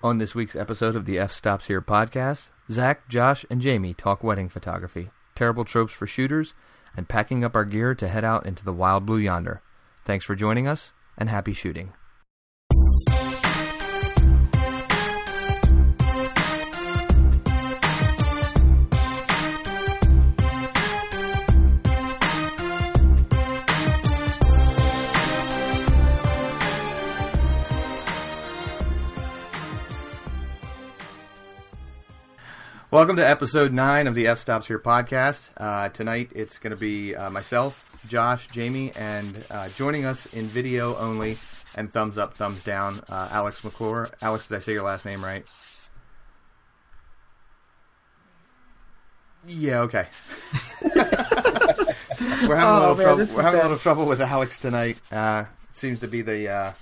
On this week's episode of the F Stops Here podcast, Zach, Josh, and Jamie talk wedding photography, terrible tropes for shooters, and packing up our gear to head out into the wild blue yonder. Thanks for joining us, and happy shooting. Welcome to episode nine of the F Stops Here podcast. Uh, tonight it's going to be uh, myself, Josh, Jamie, and uh, joining us in video only and thumbs up, thumbs down, uh, Alex McClure. Alex, did I say your last name right? Yeah, okay. we're having a Oh, little man, trouble. We're having a little trouble with Alex tonight. Uh, seems to be the uh,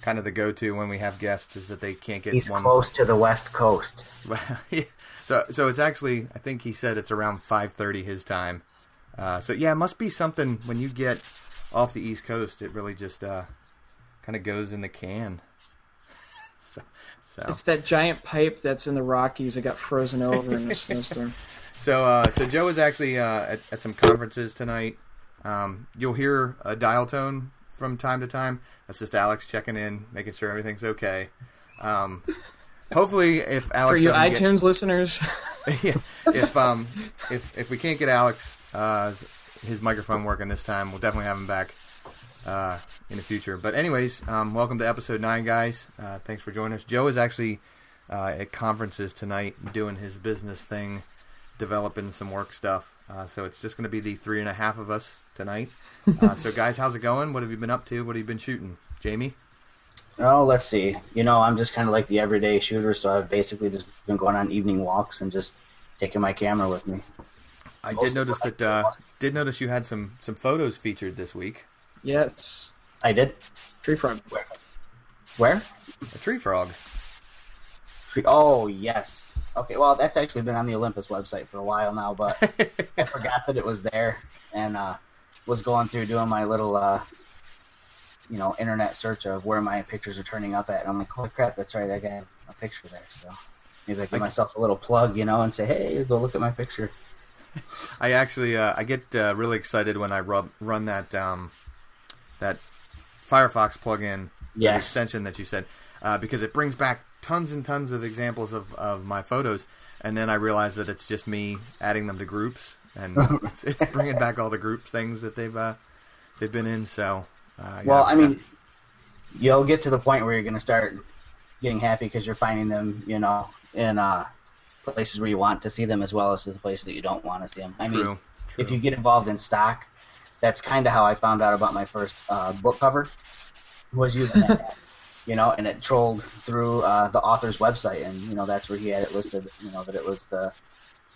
kind of the go-to when we have guests is that they can't get He's one. close to the west coast. so so it's actually I think he said it's around five thirty his time. Uh, so yeah, it must be something when you get off the East Coast. It really just uh, kind of goes in the can. so so It's that giant pipe that's in the Rockies that got frozen over in a snowstorm. so, uh, so Joe is actually uh, at, at some conferences tonight. Um, you'll hear a dial tone from time to time. That's just Alex checking in, making sure everything's okay. Um, hopefully, if Alex For you doesn't get- iTunes listeners, yeah, if um if if we can't get Alex uh his microphone working this time, we'll definitely have him back uh in the future. But anyways, um welcome to episode nine, guys. Uh, thanks for joining us. Joe is actually uh, at conferences tonight doing his business thing, developing some work stuff. Uh, so it's just going to be the three and a half of us tonight. Uh, so guys, how's it going? What have you been up to? What have you been shooting, Jamie? Oh, let's see. You know, I'm just kind of like the everyday shooter, so I've basically just been going on evening walks and just taking my camera with me. I Most did notice that uh, did notice you had some some photos featured this week. yes, I did. tree frog. Where? Where? A tree frog. Free- Oh, yes. Okay, well, that's actually been on the Olympus website for a while now, but I forgot that it was there and uh, was going through doing my little, uh, you know, internet search of where my pictures are turning up at. And I'm like, holy crap, that's right, I got a picture there. So maybe I give Like- myself a little plug, you know, and say, hey, go look at my picture. I actually uh, I get uh, really excited when I rub, run that um, that Firefox plugin, Yes. extension that you said, uh, because it brings back tons and tons of examples of, of my photos, and then I realize that it's just me adding them to groups, and it's, it's bringing back all the group things that they've uh, they've been in. So, uh, yeah, Well, I kinda- mean, you'll get to the point where you're going to start getting happy because you're finding them, you know, in uh, places where you want to see them as well as the places that you don't want to see them. I true, mean, true. if you get involved in stock, that's kind of how I found out about my first uh, book cover. Was using that, you know, and it trolled through uh, the author's website, and you know that's where he had it listed. You know that it was the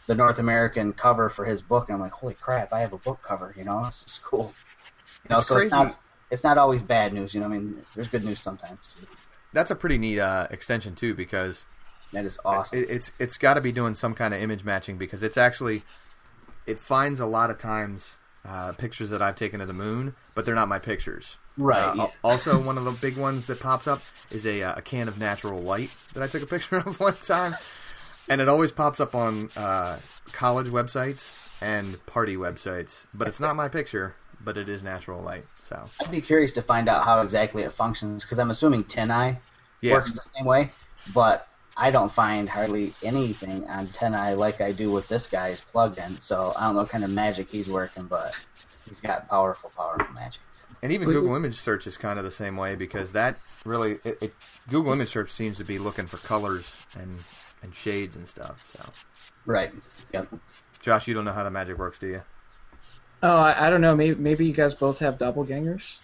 the North American cover for his book, and I'm like, holy crap, I have a book cover. You know, this is cool. You know, It's so it's crazy. not it's not always bad news. You know, I mean, there's good news sometimes too. that's a pretty neat uh, extension too, because That is awesome. It, it's it's got to be doing some kind of image matching because it's actually it finds a lot of times uh, pictures that I've taken of the moon, but they're not my pictures. Right, Uh. Also, one of the big ones that pops up is a, uh, a can of natural light that I took a picture of one time, and it always pops up on uh, college websites and party websites. But it's not my picture, but it is natural light. So I'd be curious to find out how exactly it functions because I'm assuming TinEye yeah, works the same way, but I don't find hardly anything on TinEye like I do with this guy's plugged in. So I don't know what kind of magic he's working, but he's got powerful, powerful magic. And even Google Image Search is kind of the same way because that really it, it Google Image Search seems to be looking for colors and and shades and stuff. So, Right. Yep. Josh, you don't know how the magic works, do you? Oh, I, I don't know. Maybe maybe you guys both have doppelgangers.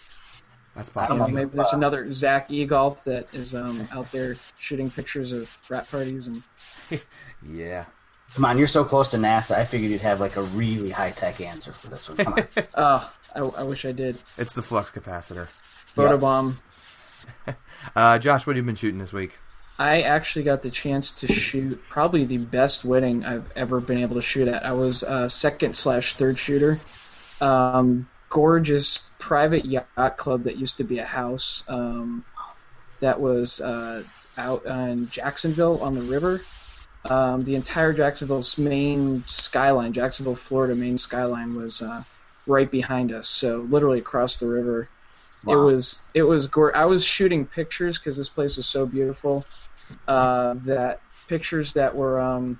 That's I You possible. know. maybe there's another Zach Egolf that is um, out there shooting pictures of frat parties and Yeah. Come on, you're so close to NASA. I figured you'd have like a really high tech answer for this one. Come on. oh, I, I wish I did. It's the flux capacitor. Photobomb. Uh, Josh, what have you been shooting this week? I actually got the chance to shoot probably the best wedding I've ever been able to shoot at. I was a second slash third shooter. Um, gorgeous private yacht club that used to be a house. Um, that was uh, out in Jacksonville on the river. Um, the entire Jacksonville's main skyline, Jacksonville, Florida main skyline, was uh, right behind us. So literally across the river. It was it was gore. I was shooting pictures because this place was so beautiful. Uh, that pictures that were um,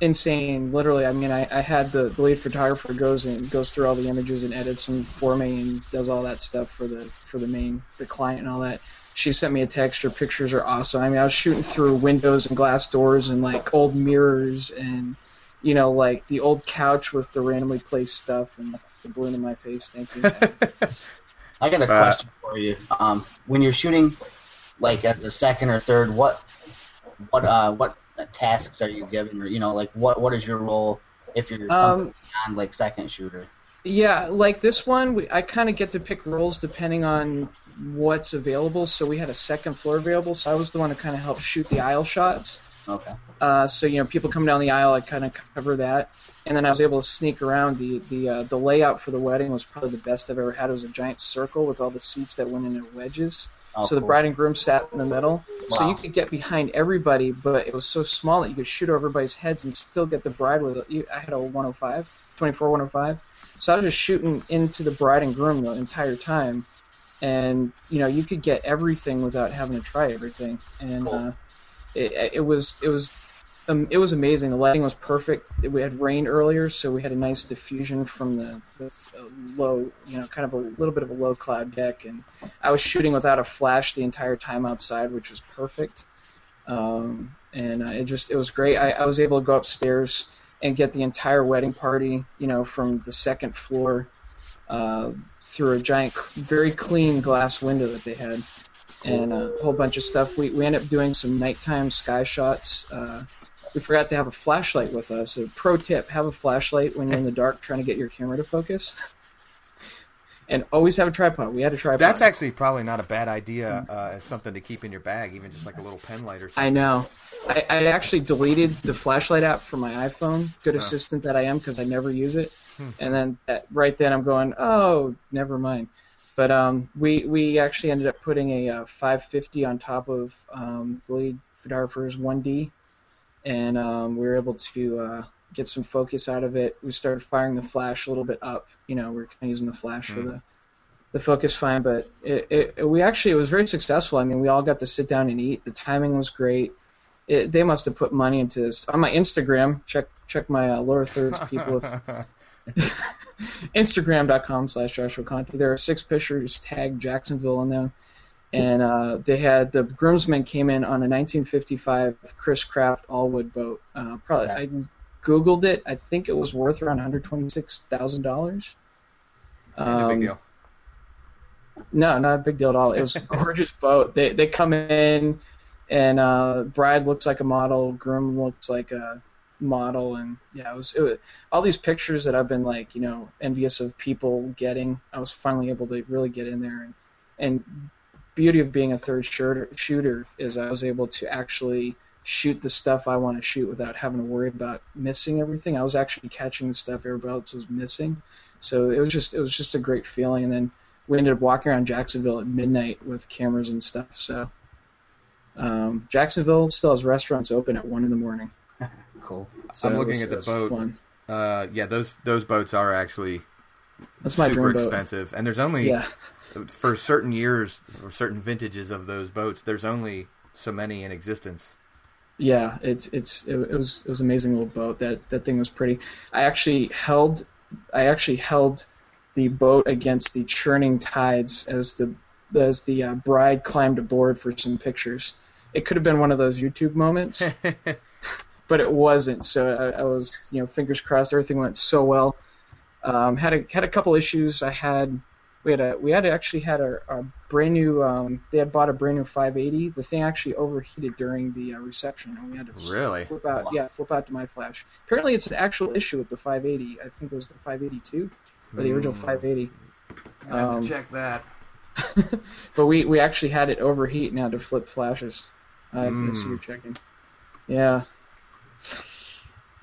insane. Literally, I mean, I, I had the, the lead photographer goes and goes through all the images and edits them for me and does all that stuff for the for the main the client and all that. She sent me a text. Her pictures are awesome. I mean, I was shooting through windows and glass doors and like old mirrors and you know like the old couch with the randomly placed stuff and the balloon in my face. Thank you. I got a Uh, question for you. Um, when you're shooting, like as the second or third, what what uh what tasks are you given, or you know, like what what is your role if you're um, beyond like second shooter? Yeah, like this one, we, I kind of get to pick roles depending on what's available. So we had a second floor available, so I was the one to kind of help shoot the aisle shots. Okay. Uh, so you know, people come down the aisle, I kind of cover that, and then I was able to sneak around. the the uh, The layout for the wedding was probably the best I've ever had. It was a giant circle with all the seats that went into wedges. Oh, so the bride and groom sat in the middle, so you could get behind everybody, but it was so small that you could shoot over everybody's heads and still get the bride with it. I had a 105, 24 105, so I was just shooting into the bride and groom the entire time, and you know you could get everything without having to try everything, and Cool. uh, it, it was it was um, it was amazing. The lighting was perfect. We had rain earlier, so we had a nice diffusion from the, the low, you know, kind of a little bit of a low cloud deck. And I was shooting without a flash the entire time outside, which was perfect. Um, and uh, it just it was great. I, I was able to go upstairs and get the entire wedding party, you know, from the second floor uh, through a giant, very clean glass window that they had. And a whole bunch of stuff. We, we ended up doing some nighttime sky shots. Uh, we forgot to have a flashlight with us. A pro tip: have a flashlight when you're in the dark trying to get your camera to focus, and always have a tripod. We had a tripod. That's actually probably not a bad idea uh, as something to keep in your bag, even just like a little pen light or something. I know. I, I actually deleted the flashlight app from my iPhone. Good assistant that I am, because I never use it. And then at, right then I'm going, oh, never mind. But um, we we actually ended up putting a uh, 550 on top of um, the lead photographer's 1D, and um, we were able to uh, get some focus out of it. We started firing the flash a little bit up. You know, we are kind of using the flash for the the focus fine, but it, it, we actually it was very successful. I mean, we all got to sit down and eat. The timing was great. It, they must have put money into this. On my Instagram, check check my uh, lower thirds people. If, Instagram.com slash Joshua Conti. There are six pictures tagged Jacksonville in them. And uh, they had the groomsmen came in on a 1955 Chris Craft all wood boat. Uh, probably I googled it. I think it was worth around 126 thousand dollars. A big deal. No, not a big deal at all. It was a gorgeous boat. They they come in, and uh, bride looks like a model, groom looks like a model, and yeah, it was, it was all these pictures that I've been like you know envious of people getting. I was finally able to really get in there, and and beauty of being a third shooter, is I was able to actually shoot the stuff I want to shoot without having to worry about missing everything. I was actually catching the stuff everybody else was missing, so it was just it was just a great feeling. And then we ended up walking around Jacksonville at midnight with cameras and stuff. So um, Jacksonville still has restaurants open at one in the morning. Cool. So I'm looking was- at the boat. Fun. Uh, yeah, those those boats are actually That's my super dream boat. expensive, and there's only Yeah, for certain years or certain vintages of those boats. There's only so many in existence. yeah. It's it's it, it was it was an amazing little boat. That that thing was pretty. I actually held I actually held the boat against the churning tides as the as the uh, bride climbed aboard for some pictures. It could have been one of those YouTube moments. but it wasn't. So I, I was, you know, fingers crossed. Everything went so well. Um, had a had a couple issues. I had we had a we had actually had a, a brand new. Um, they had bought a brand new 580. The thing actually overheated during the uh, reception, and we had to Really? flip out. Yeah, flip out to my flash. Apparently, it's an actual issue with the 580. I think it was the 582 or the original 580. I have Um, to check that. But we, we actually had it overheat and had to flip flashes. I, I see Mm. you're checking. Yeah.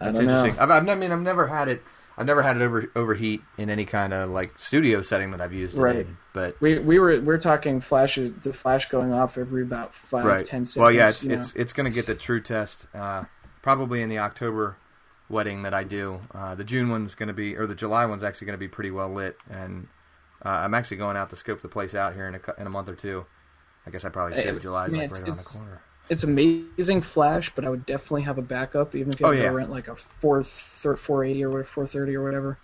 I That's interesting. I've, I've, I mean, I've never had it I've never had it over overheat in any kind of like studio setting that I've used. Right. in, but We we were we're talking flashes, the flash going off every about five right. ten seconds. well, yeah, it's it's, it's going to get the true test uh, probably in the October wedding that I do. Uh, the June one's going to be, or the July one's actually going to be pretty well lit, and uh, I'm actually going out to scope the place out here in a in a month or two. I guess I probably should. July's I mean, like it's- right around the corner. It's amazing flash, but I would definitely have a backup, even if you Oh, have to rent like a four four eighty or four thirty or whatever.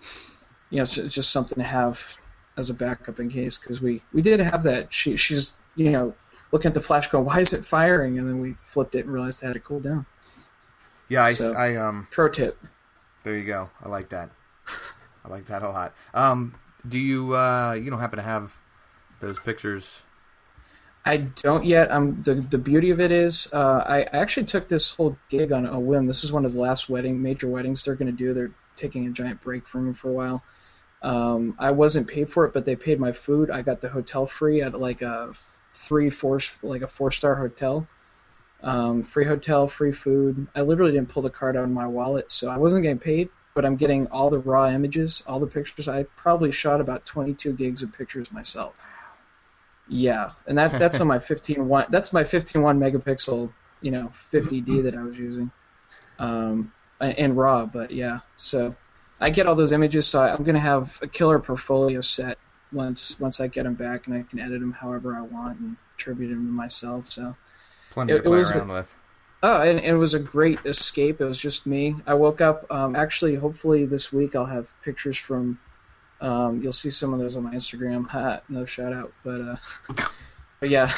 You know, it's just something to have as a backup in case because we we did have that. She she's you know looking at the flash, going, "Why is it firing?" And then we flipped it and realized it had to cool down. Yeah, I, so- I um. Pro tip: There you go. I like that. I like that a lot. Um, do you uh, you don't happen to have those pictures? I don't yet. Um, the the beauty of it is, uh, I actually took this whole gig on a whim. This is one of the last wedding major weddings they're going to do. They're taking a giant break from me for a while. Um, I wasn't paid for it, but they paid my food. I got the hotel free at like a three four like a four star hotel. Um, free hotel, free food. I literally didn't pull the card out of my wallet, so I wasn't getting paid. But I'm getting all the raw images, all the pictures. I probably shot about 22 gigs of pictures myself. Yeah, and that that's on my 15. That's my 15 megapixel, you know, 50D that I was using, um, in RAW. But yeah, so I get all those images. So I'm gonna have a killer portfolio set once once I get them back, and I can edit them however I want and attribute them to myself. So Plenty It- to play around with. Oh, and, and it was a great escape. It was just me. I woke up. Um, actually, hopefully this week I'll have pictures from. Um, you'll see some of those on my Instagram. Ha, no shout out, but uh, but yeah.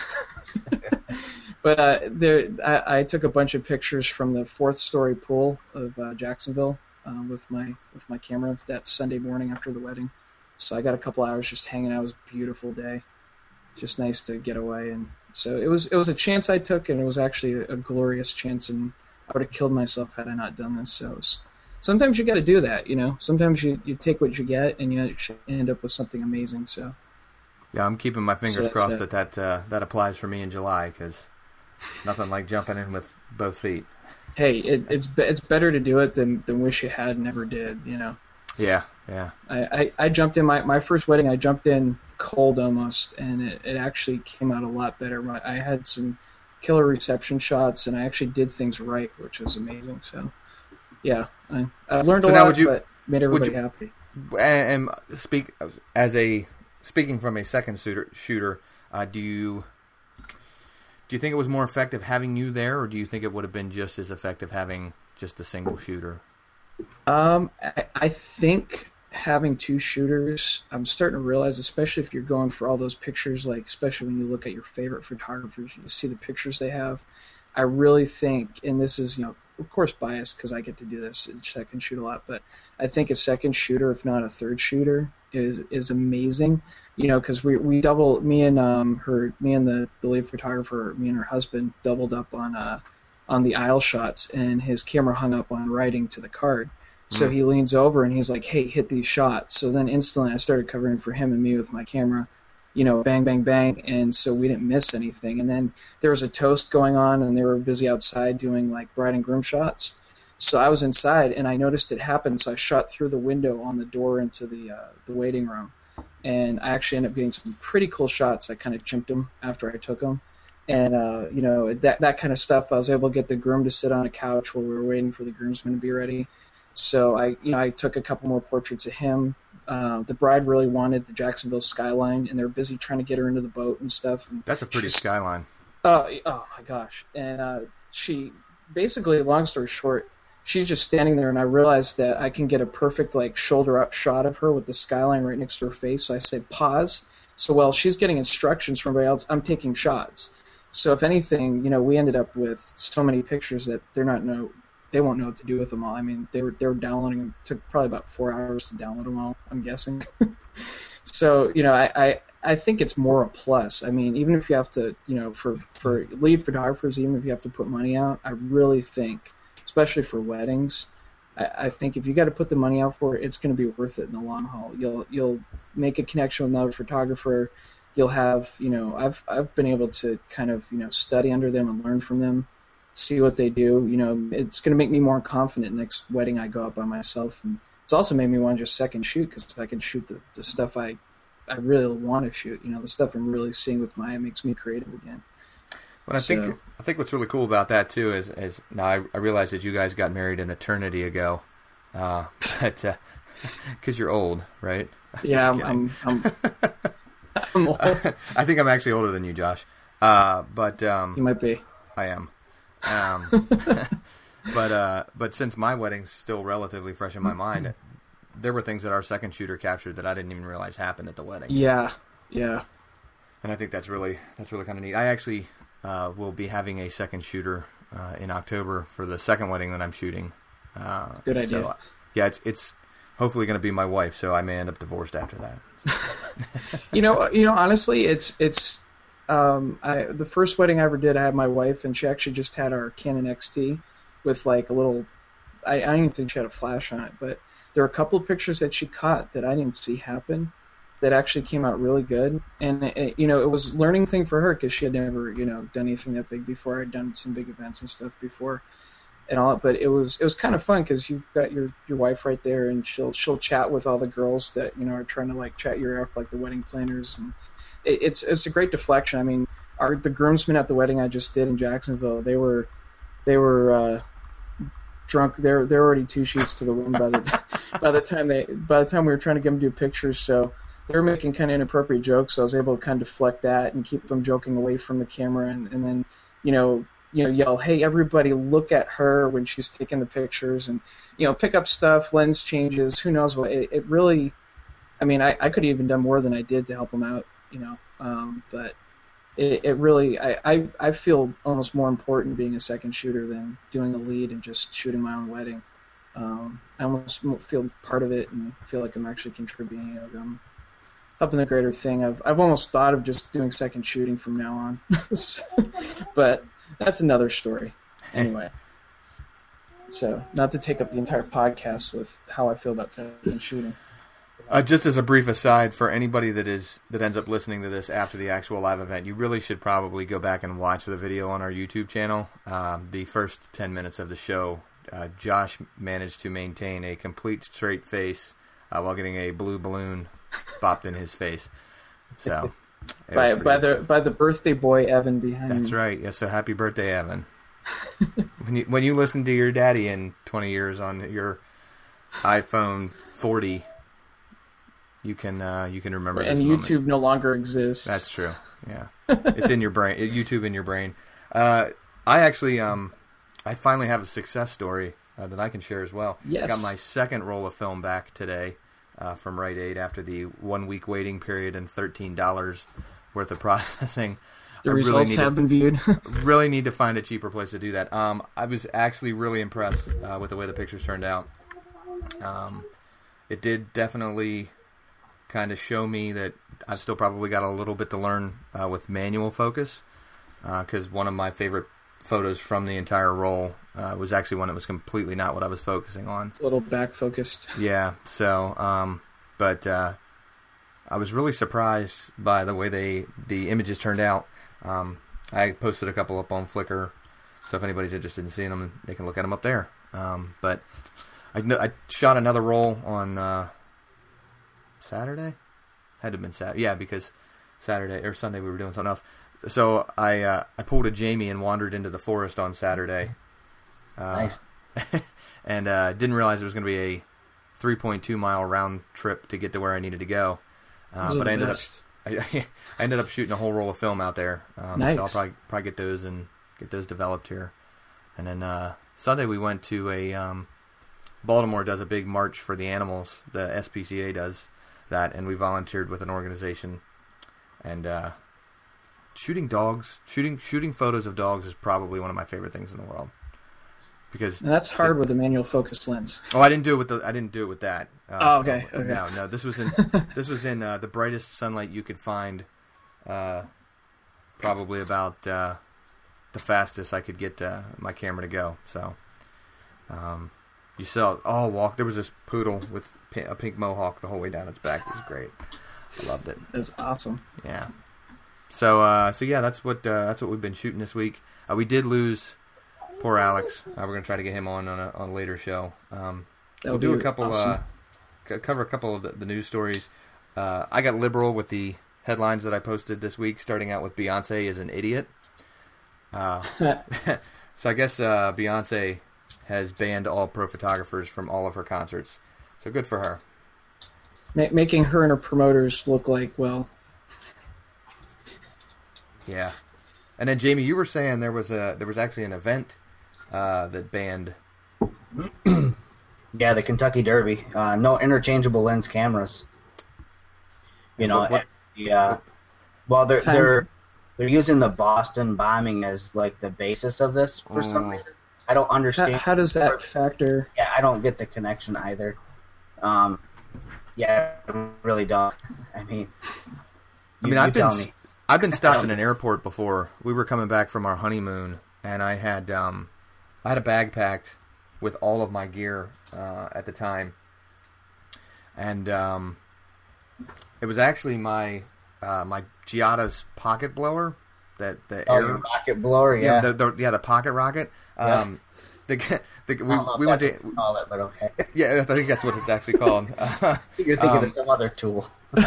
but uh, there, I, I took a bunch of pictures from the fourth story pool of uh, Jacksonville uh, with my with my camera that Sunday morning after the wedding. So I got a couple hours just hanging out. It was a beautiful day. Just nice to get away and so it was it was a chance I took, and it was actually a, a glorious chance, and I would have killed myself had I not done this. So it was, sometimes you got to do that, you know. Sometimes you, you take what you get, and you end up with something amazing. So Yeah, I'm keeping my fingers So crossed that that uh, that applies for me in July because nothing like jumping in with both feet. hey, it, it's it's better to do it than than wish you had never did, you know. Yeah, yeah. I, I, I jumped in my, my first wedding. I jumped in cold almost, and it, it actually came out a lot better. My, I had some killer reception shots, and I actually did things right, which was amazing. So, yeah, I, I learned So a now lot, would you- but made everybody you- happy. And, and speak as a speaking from a second shooter. Shooter, uh, do you do you think it was more effective having you there, or do you think it would have been just as effective having just a single shooter? Um, I, I think having two shooters, I'm starting to realize, especially if you're going for all those pictures, like especially when you look at your favorite photographers, you see the pictures they have. I really think, and this is you know of course biased because I get to do this second shoot a lot, but I think a second shooter, if not a third shooter, is is amazing. You know, because we we double me and um her me and the the lead photographer, me and her husband doubled up on uh on the aisle shots, and his camera hung up on writing to the card. So he leans over and he's like, "Hey, hit these shots." So then instantly I started covering for him and me with my camera, you know, bang, bang, bang, and so we didn't miss anything. And then there was a toast going on, and they were busy outside doing like bride and groom shots. So I was inside and I noticed it happen. So I shot through the window on the door into the uh, the waiting room, and I actually ended up getting some pretty cool shots. I kind of chimped them after I took them, and uh, you know that that kind of stuff. I was able to get the groom to sit on a couch while we were waiting for the groomsmen to be ready. So I, you know, I took a couple more portraits of him. Uh, the bride really wanted the Jacksonville skyline, and they're busy trying to get her into the boat and stuff. And That's a pretty skyline. Oh, oh my gosh! And uh, she basically, long story short, she's just standing there, and I realized that I can get a perfect like shoulder up shot of her with the skyline right next to her face. So I say pause. So while she's getting instructions from everybody else, I'm taking shots. So if anything, you know, we ended up with so many pictures that they're not know they won't know what to do with them all. I mean, they were they were downloading. It took probably about four hours to download them all. I'm guessing. so you know, I, I I think it's more a plus. I mean, even if you have to, you know, for for lead photographers, even if you have to put money out, I really think, especially for weddings, I, I think if you got to put the money out for it, it's going to be worth it in the long haul. You'll you'll make a connection with another photographer. You'll have, you know, I've I've been able to kind of, you know, study under them and learn from them, see what they do. You know, it's going to make me more confident next wedding I go out by myself and it's also made me want to just second shoot because I can shoot the, the stuff I I really want to shoot. You know, the stuff I'm really seeing with my eye makes me creative again. But I so, think I think what's really cool about that too is is now I, I realize that you guys got married an eternity ago, uh, but because uh, you're old, right? Yeah, I'm, I'm, I'm, I'm old. I think I'm actually older than you, Josh. Uh, but um, you might be. I am. Um, but uh, but since my wedding's still relatively fresh in my mind, there were things that our second shooter captured that I didn't even realize happened at the wedding. Yeah, yeah. And I think that's really that's really kind of neat. I actually uh, will be having a second shooter uh, in October for the second wedding that I'm shooting. Uh, Good idea. So, yeah, it's it's hopefully going to be my wife, so I may end up divorced after that. you know, you know, honestly, it's it's um, I, the first wedding I ever did. I had my wife, and she actually just had our Canon XT with like a little. I, I don't even think she had a flash on it, but there were a couple of pictures that she caught that I didn't see happen that actually came out really good. And it, you know, it was learning thing for her because she had never you know done anything that big before. I'd done some big events and stuff before, and all. But it was it was kind of fun because you've got your your wife right there, and she'll she'll chat with all the girls that you know are trying to like chat your off, like the wedding planners, and it, it's it's a great deflection. I mean, our the groomsmen at the wedding I just did in Jacksonville, they were they were. Uh, drunk. They're they're already two sheets to the wind by the by the time they by the time we were trying to get them to do pictures. So they were making kind of inappropriate jokes. So I was able to kind of deflect that and keep them joking away from the camera, and, and then you know you know yell, "Hey everybody, look at her when she's taking the pictures," and you know pick up stuff, lens changes, who knows what. It, it really, I mean, I, I could have even done more than I did to help them out, you know. Um, but it, it really I, I, I feel almost more important being a second shooter than doing a lead and just shooting my own wedding. Um, I almost feel part of it and feel like I'm actually contributing. Like I'm helping the greater thing. I've I've almost thought of just doing second shooting from now on, but that's another story. Anyway, so not to take up the entire podcast with how I feel about second shooting. Uh, just as a brief aside, for anybody that is that ends up listening to this after the actual live event, you really should probably go back and watch the video on our YouTube channel. Um, the first ten minutes of the show, uh, Josh managed to maintain a complete straight face uh, while getting a blue balloon popped in his face. So by by the by the birthday boy Evan behind. That's me. right. Yes. So happy birthday, Evan. when you when you listen to your daddy in twenty years on your iPhone forty you can uh, you can remember. And YouTube moment. no longer exists. That's true. Yeah, it's in your brain. YouTube in your brain. Uh, I actually um, I finally have a success story uh, that I can share as well. Yes. I got my second roll of film back today uh, from Rite Aid after the one week waiting period and thirteen dollars worth of processing. The I results really have to, been viewed. really need to find a cheaper place to do that. Um, I was actually really impressed uh, with the way the pictures turned out. Um, it did definitely kind of show me that I've still probably got a little bit to learn uh, with manual focus because uh, one of my favorite photos from the entire roll uh, was actually one that was completely not what I was focusing on. A little back focused. Yeah. So, um, but uh, I was really surprised by the way they the images turned out. Um, I posted a couple up on Flickr, so if anybody's interested in seeing them, they can look at them up there. Um, but I, I, shot another roll on uh, Saturday. Had to have been Saturday. Yeah, because Saturday or Sunday we were doing something else. So I uh, I pulled a Jamie and wandered into the forest on Saturday. Uh, nice. and uh, didn't realize it was going to be a 3.2 mile round trip to get to where I needed to go. Uh, but I ended best. up I, I, ended up shooting a whole roll of film out there. Um, nice. So I'll probably probably get those and get those developed here. And then uh, Sunday we went to a um, Baltimore does a big march for the animals. The SPCA does that, and we volunteered with an organization. And uh, shooting dogs, shooting shooting photos of dogs is probably one of my favorite things in the world. Because that's hard with a manual focus lens. Oh, I didn't do it with the. I didn't do it with that. Uh, oh, okay. okay. No, no. This was in this was in uh, the brightest sunlight you could find. Uh, probably about uh, the fastest I could get uh, my camera to go. So, um, you saw oh walk. There was this poodle with a pink mohawk the whole way down its back. It was great. I loved it. That's awesome. Yeah. So uh, so yeah, that's what uh, that's what we've been shooting this week. Uh, we did lose poor Alex. Uh, we're gonna try to get him on on a, on a later show. Um, we'll do a couple uh, awesome. c- cover a couple of the, the news stories. Uh, I got liberal with the headlines that I posted this week, starting out with Beyonce is an idiot. Uh, so I guess uh, Beyonce has banned all pro photographers from all of her concerts. So good for her. Ma- making her and her promoters look like well. Yeah. And then Jamie, you were saying there was a there was actually an event uh, that banned. Yeah, the Kentucky Derby. Uh, no interchangeable lens cameras. You know, What- what- yeah. Well, they're Time- they're they're using the Boston bombing as like the basis of this for some Oh. reason. I don't understand. how does that factor? yeah, I don't get the connection either. Um, yeah, I really don't. I mean, I mean, I've been tell me. I've been stopped in an airport before. We were coming back from our honeymoon, and I had um, I had a bag packed with all of my gear uh, at the time, and um, it was actually my uh, my Giotto's pocket blower that the Oh, air rocket blower, yeah yeah. the, the yeah the pocket rocket. Um, the, the, I don't know we, if we went to what call it, but okay. yeah I think that's what it's actually called. You're thinking Um, of some other tool.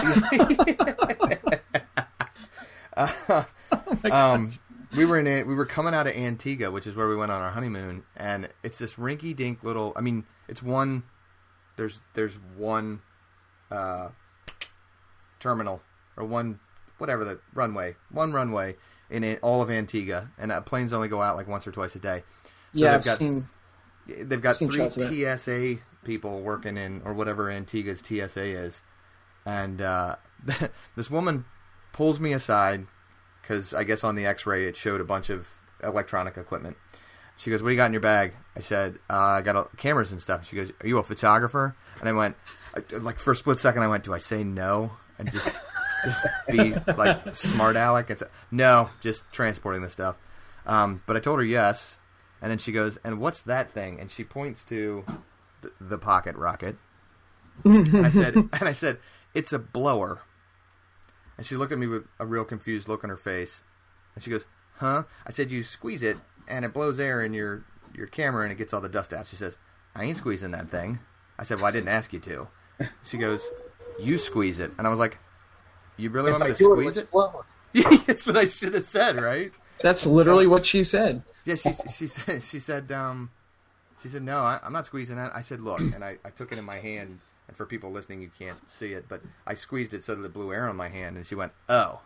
um, we were in a, we were coming out of Antigua, which is where we went on our honeymoon, and it's this rinky dink little. I mean, it's one. There's there's one uh, terminal or one whatever the runway, one runway in all of Antigua, and uh, planes only go out like once or twice a day. yeah, they've I've got- seen. They've got Seen three shots of it. TSA people working in, or whatever Antigua's TSA is, and uh, this woman pulls me aside because I guess on the X-ray it showed a bunch of electronic equipment. She goes, "What do you got in your bag?" I said, uh, "I got uh, cameras and stuff." She goes, "Are you a photographer?" And I went, I- like for a split second, I went, "Do I say no and just just be like smart aleck?" And say, "No, just transporting the stuff." Um, but I told her yes, and then she goes, "And what's that thing?" And she points to the, the pocket rocket. and I said, "And I said it's a blower." And she looked at me with a real confused look on her face, and she goes, "Huh?" I said, "You squeeze it, and it blows air in your your camera, and it gets all the dust out." She says, "I ain't squeezing that thing." I said, "Well, I didn't ask you to." She goes, "You squeeze it," and I was like, "You really If want I me to do it, squeeze it?" blow. That's what I should have said, right? That's literally what she said. Yeah, she she said she said um she said no, I, I'm not squeezing that. I said look, and I, I took it in my hand, and for people listening, you can't see it, but I squeezed it so that it blew air on my hand, and she went oh,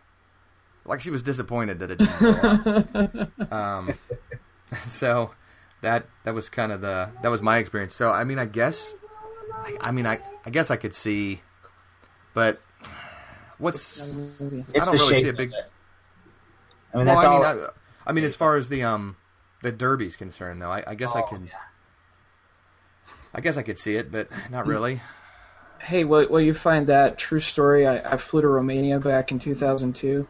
like she was disappointed that it didn't um, so that that was kind of the that was my experience. So I mean, I guess, I, I mean, I I guess I could see, but what's It's I don't really see a big. I mean, Well, that's I mean, all. I, I mean, as far as the um the derby's concerned, though, I, I guess I Oh, could. yeah. I guess I could see it, but not really. Hey, well, well you find that true story? I, I flew to Romania back in 2002.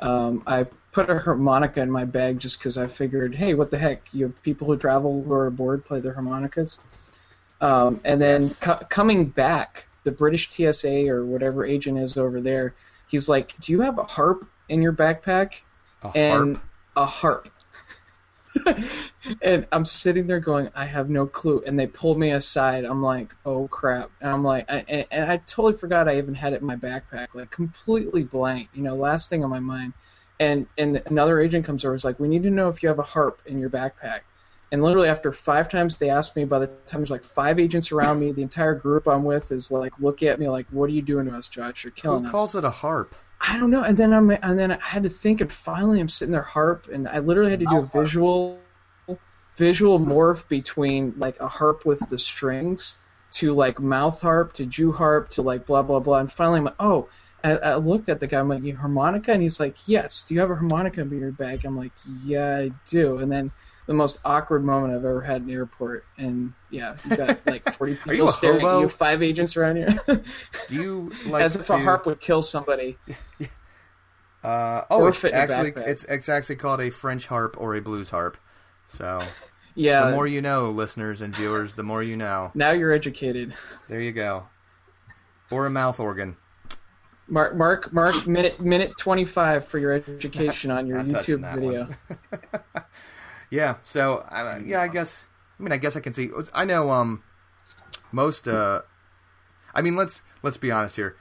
Um, I put a harmonica in my bag just because I figured, hey, what the heck? You have people who travel who are aboard play their harmonicas. Um, and then co- coming back, the British TSA or whatever agent is over there, he's like, "Do you have a harp in your backpack?" A and harp. a harp. and I'm sitting there going, I have no clue. And they pulled me aside. I'm like, oh crap. And I'm like, I, and, and I totally forgot I even had it in my backpack, like completely blank. You know, last thing on my mind. And and another agent comes over, is like, we need to know if you have a harp in your backpack. And literally after five times they asked me, by the time there's like five agents around me, the entire group I'm with is like, look at me like, what are you doing to us, Josh? You're killing us. Who us. calls it a harp? I don't know. And then I'm and then I had to think, and finally I'm sitting there harp, and I literally had to do a visual visual morph between like a harp with the strings to like mouth harp to Jew harp to like blah blah blah, and finally I'm like, oh. I, I looked at the guy. I'm like, "You harmonica?" And he's like, "Yes." Do you have a harmonica in your bag? I'm like, "Yeah, I do." And then the most awkward moment I've ever had in an airport. And yeah, you got like 40 people staring hobo? at you, five agents around here, Do you like as if to, a harp would kill somebody. Uh, oh, or it's actually it's it's actually called a French harp or a blues harp. So Yeah. the more you know, listeners and viewers, the more you know. now you're educated. There you go. Or a mouth organ. Mark, Mark, Mark, minute, minute twenty-five for your education on your YouTube video. One. Yeah. So I, yeah, I guess. I mean, I guess I can see. I know. Um, most. Uh, I mean, let's let's be honest here.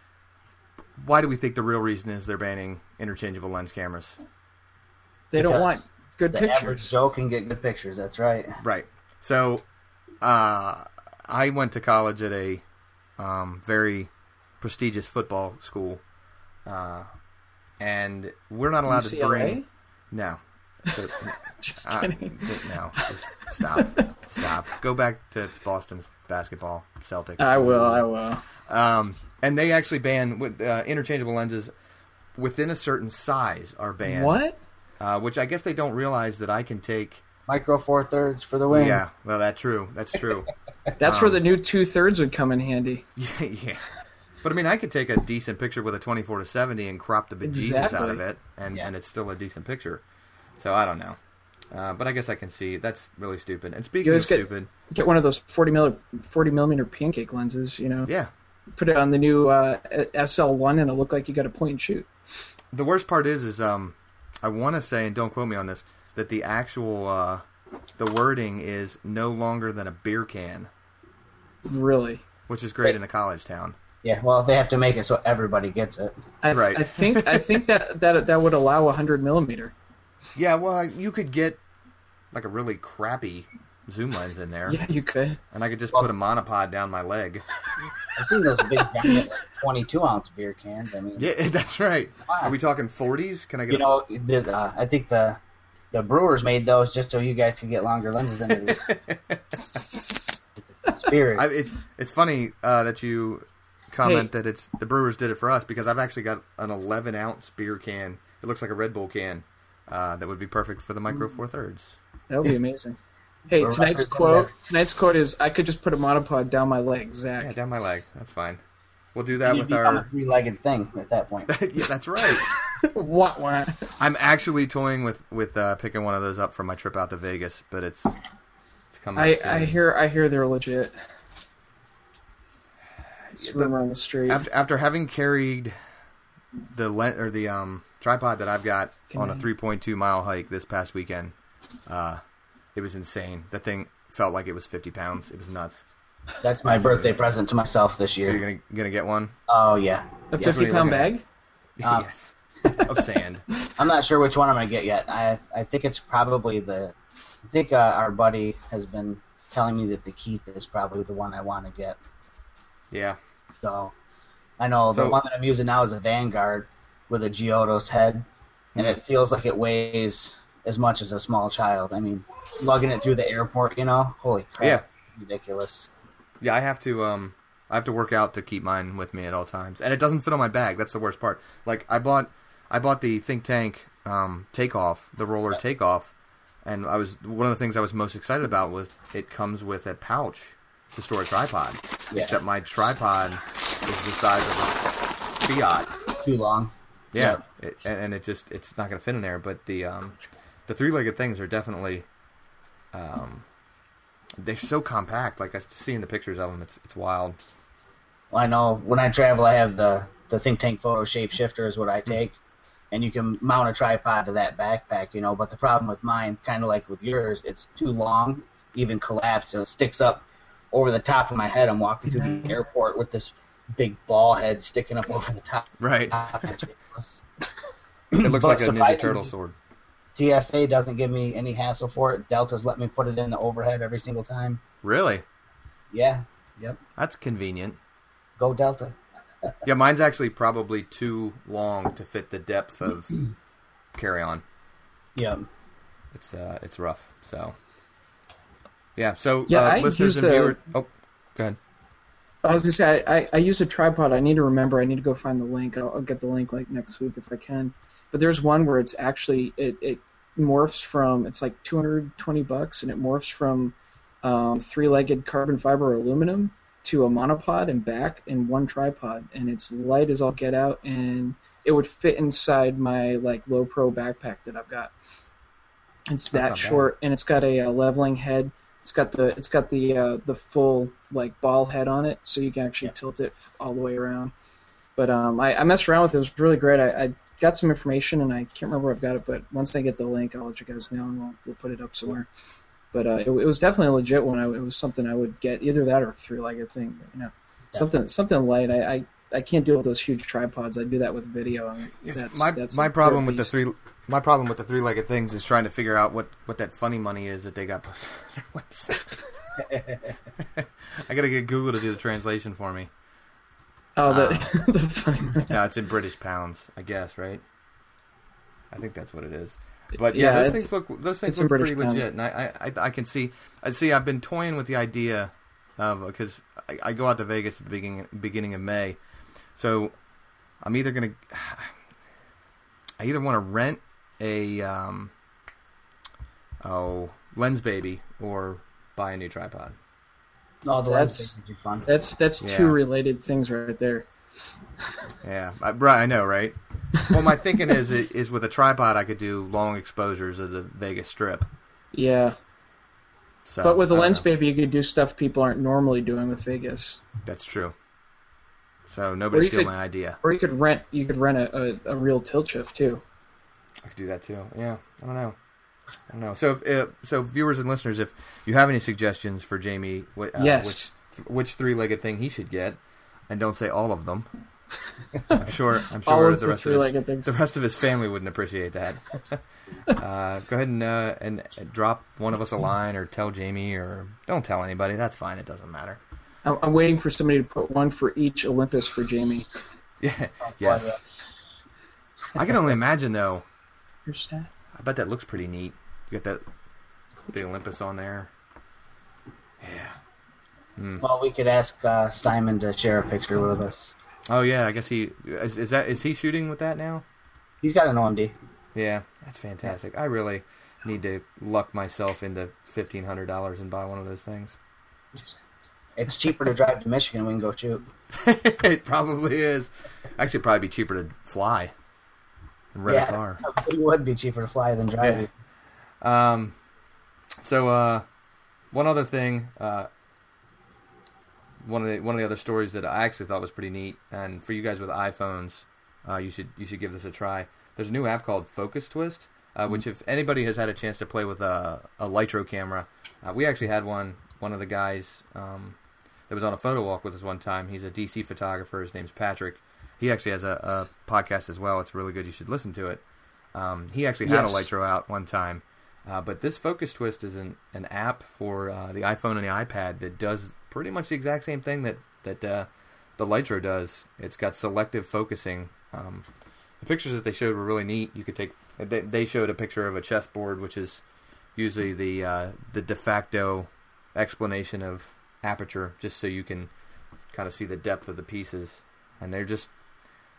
Why do we think the real reason is they're banning interchangeable lens cameras? They don't want good The average pictures. Joe can get good pictures. That's right. Right. So, uh, I went to college at a um, very prestigious football school, uh, and we're not allowed to bring. No. So, Just uh, kidding. no. Just stop. stop. Go back to Boston's basketball, Celtic. I will. I will. Um, and they actually ban with, uh, interchangeable lenses within a certain size are banned. What? Uh, which I guess they don't realize that I can take. Micro four thirds for the win. Yeah, well, that's true. That's true. That's Um, where the new two thirds would come in handy. yeah, yeah. But I mean, I could take a decent picture with a 24 to 70 and crop the bejesus out of it, and, Yeah. and it's still a decent picture. So I don't know. Uh, but I guess I can see that's really stupid. And speaking You of get- stupid, Get one of those 40 mil, 40 millimeter pancake lenses. You know, yeah. put it on the new uh, SL1, and it'll look like you got a point and shoot. The worst part is, is um, I want to say, and don't quote me on this, that the actual uh, the wording is no longer than a beer can, Really. which is great Right. in a college town. Yeah. Well, they have to make it so everybody gets it. I, Right. I think I think that, that that would allow a 100 millimeter. Yeah, well, you could get like a really crappy zoom lens in there, Yeah, you could. and I could just put a monopod down my leg. I've seen those big giant like, 22 ounce beer cans. I mean, Yeah, that's right. Are we talking 40s? Can I get? you know, the, uh, I think the the brewers made those just so you guys could get longer lenses than it is. Spirit. I, it's it's funny uh, that you comment that it's the Brewers did it for us because I've actually got an 11 ounce beer can. It looks like a Red Bull can. Uh, that would be perfect for the micro four thirds. That would be amazing. Hey, We're tonight's quote. Tonight's quote is: "I could just put a monopod down my leg, Zach." Yeah, down my leg. That's fine. We'll do that you with our. three legged thing at that point. yeah, that's right. What? What? I'm actually toying with with uh, picking one of those up for my trip out to Vegas, but it's it's coming. I, soon. I hear I hear they're legit. It's rumor on the street. after after having carried the lent or the um tripod that I've got on a 3.2 mile hike this past weekend, uh, it was insane. That thing felt like it was 50 pounds. It was nuts. That's my birthday present to myself this year. You're gonna gonna get one? Oh yeah. a Yeah. fifty pound looking bag. Um, yes, of sand. I'm not sure which one I'm gonna get yet. I I think it's probably the. I think uh, our buddy has been telling me that the Keith is probably the one I want to get. Yeah, So I know the one that I'm using now is a Vanguard with a Giotto's head, and it feels like it weighs as much as a small child. I mean, lugging it through the airport, you know, holy crap, Yeah. ridiculous. yeah. I have to um I have to work out to keep mine with me at all times, and it doesn't fit on my bag. That's the worst part. Like I bought I bought the Think Tank um takeoff, the roller takeoff, and I was one of the things I was most excited about was it comes with a pouch to store a tripod. Yeah. Except my tripod is the size of a Fiat. Too long. Yeah, it, and, and it just it's not going to fit in there. But the um, the three legged things are definitely um, they're so compact. Like I see in the pictures of them, it's it's wild. Well, I know when I travel, I have the the Think Tank Photo Shape Shifter is what I take, and you can mount a tripod to that backpack, you know. But the problem with mine, kind of like with yours, it's too long, even collapsed, so it sticks up over the top of my head. I'm walking through the airport with this big ball head sticking up over the top. Right, it looks like a Ninja Turtle sword. TSA doesn't give me any hassle for it. Delta's let me put it in the overhead every single time. Really, Yeah, yep. that's convenient. Go Delta. Yeah, mine's actually probably too long to fit the depth of carry on. Yeah. It's uh, it's rough. So yeah, so Yeah, uh, listeners and viewers. Oh, go ahead. I was gonna say I, I, I use a tripod. I need to remember. I need to go find the link. I'll, I'll get the link like next week if I can. But there's one where it's actually it, it morphs from it's like 220 bucks and it morphs from um, three-legged carbon fiber aluminum to a monopod and back in one tripod and it's light as all get out and it would fit inside my like Lowepro backpack that I've got. It's That's that not bad. short and it's got a, uh leveling head. It's got the it's got the uh, the full like ball head on it, so you can actually tilt it all the way around. But um, I, I messed around with it. It was really great. I, I got some information and I can't remember where I've got it, but once I get the link, I'll let you guys know and we'll, we'll put it up somewhere. But uh, it, it was definitely a legit one. I, it was something I would get either that or a three legged thing. But, you know, something something light. I, I I can't deal with those huge tripods. I do that with video. That's, my that's my problem with the three my problem with the three legged things is trying to figure out what, what that funny money is that they got on their website. I gotta get Google to do the translation for me. Oh, the uh, the funny. No, it's in British pounds, I guess, right? I think that's what it is. But yeah, Yeah, those things look those things look pretty British legit, and I, I I- I can see I see I've been toying with the idea of because I, I go out to Vegas at the beginning beginning of May, so I'm either gonna I either want to rent a um oh Lensbaby or buy a new tripod. Oh, the That's- lens would be fun. That's that's two Yeah. related things right there. Yeah, I, right. I know, right? Well, my thinking is is with a tripod I could do long exposures of the Vegas Strip. Yeah, So, but with a lens know. baby, you could do stuff people aren't normally doing with Vegas. That's true. So nobody Or you steal could- my idea. Or you could rent you could rent a, a, a real tilt shift too. I could do that too. Yeah, I don't know. I don't know. So, if, uh, so viewers and listeners, if you have any suggestions for Jamie, uh, yes. which, which three-legged thing he should get, and don't say all of them. I'm sure. I'm sure the rest of his, things. the rest of his family wouldn't appreciate that. uh, go ahead and, uh, and and drop one of us a line, or tell Jamie, or don't tell anybody. That's fine. It doesn't matter. I'm, I'm waiting for somebody to put one for each Olympus for Jamie. Yeah. Yes. I can only imagine though. Here's that. I bet that looks pretty neat. You got that the Olympus on there. Yeah. Well, we could ask uh, Simon to share a picture with us. Oh yeah, I guess he is, is that is he shooting with that now? He's got an OMD. Yeah, that's fantastic. I really need to luck myself into fifteen hundred dollars and buy one of those things. It's cheaper to drive to Michigan. And we can go shoot. it probably is. Actually, it'd probably be cheaper to fly and rent yeah, a car. it would be cheaper to fly than drive. Yeah. Um, so uh, one other thing, uh, one of the one of the other stories that I actually thought was pretty neat, and for you guys with iPhones, uh, you should you should give this a try. There's a new app called Focus Twist, uh, which if anybody has had a chance to play with a, a Lytro camera, uh, we actually had one. One of the guys um, that was on a photo walk with us one time. He's a DC photographer. His name's Patrick. He actually has a, a podcast as well. It's really good. You should listen to it. Um, he actually had Yes. a Lytro out one time. Uh, but this Focus Twist is an, an app for uh, the iPhone and the iPad that does pretty much the exact same thing that that uh, the Lytro does. It's got selective focusing. Um, the pictures that they showed were really neat. You could take. They, they showed a picture of a chessboard, which is usually the uh, the de facto explanation of aperture, just so you can kind of see the depth of the pieces. And they're just